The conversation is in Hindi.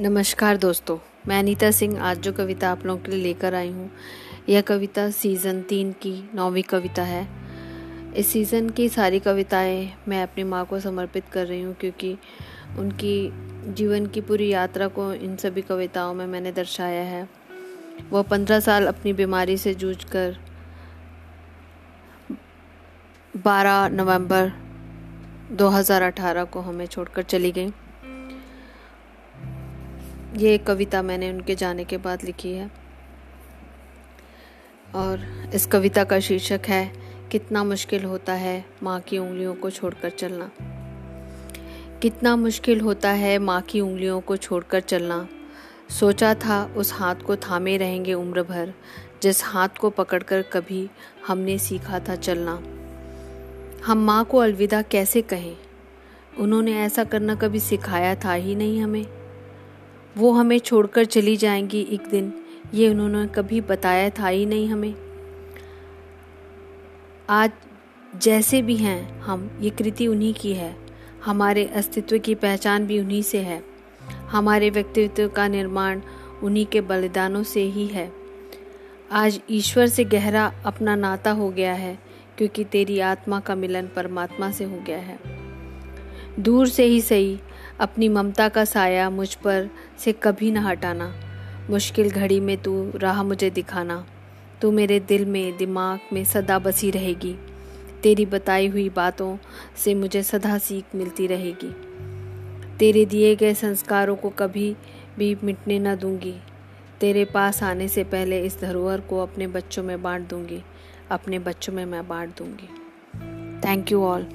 नमस्कार दोस्तों, मैं अनीता सिंह आज जो कविता आप लोगों के लिए लेकर आई हूँ, यह कविता सीज़न तीन की नौवीं कविता है। इस सीज़न की सारी कविताएँ मैं अपनी माँ को समर्पित कर रही हूँ क्योंकि उनकी जीवन की पूरी यात्रा को इन सभी कविताओं में मैंने दर्शाया है। वह पंद्रह साल अपनी बीमारी से जूझ कर बारह नवंबर 2018 को हमें छोड़कर चली गई। ये कविता मैंने उनके जाने के बाद लिखी है। और इस कविता का शीर्षक है, कितना मुश्किल होता है माँ की उंगलियों को छोड़कर चलना। कितना मुश्किल होता है माँ की उंगलियों को छोड़कर चलना। सोचा था उस हाथ को थामे रहेंगे उम्र भर, जिस हाथ को पकड़कर कभी हमने सीखा था चलना। हम माँ को अलविदा कैसे कहें? उन्होंने ऐसा करना कभी सिखाया था ही नहीं हमें। वो हमें छोड़कर चली जाएँगी एक दिन। ये उन्होंने कभी बताया था ही नहीं हमें। आज जैसे भी हैं हम, ये कृति उन्हीं की है। हमारे अस्तित्व की पहचान भी उन्हीं से है। हमारे व्यक्तित्व का निर्माण उन्हीं के बलिदानों से ही है। आज ईश्वर से गहरा अपना नाता हो गया है, क्योंकि तेरी आत्मा का मिलन परमात्मा से हो गया है। दूर से ही सही अपनी ममता का साया मुझ पर से कभी न हटाना। मुश्किल घड़ी में तू राह मुझे दिखाना। तू मेरे दिल में, दिमाग में सदा बसी रहेगी। तेरी बताई हुई बातों से मुझे सदा सीख मिलती रहेगी। तेरे दिए गए संस्कारों को कभी भी मिटने न दूँगी। तेरे पास आने से पहले इस धरोहर को अपने बच्चों में बांट दूँगी। अपने बच्चों में मैं बांट दूँगी। Thank you all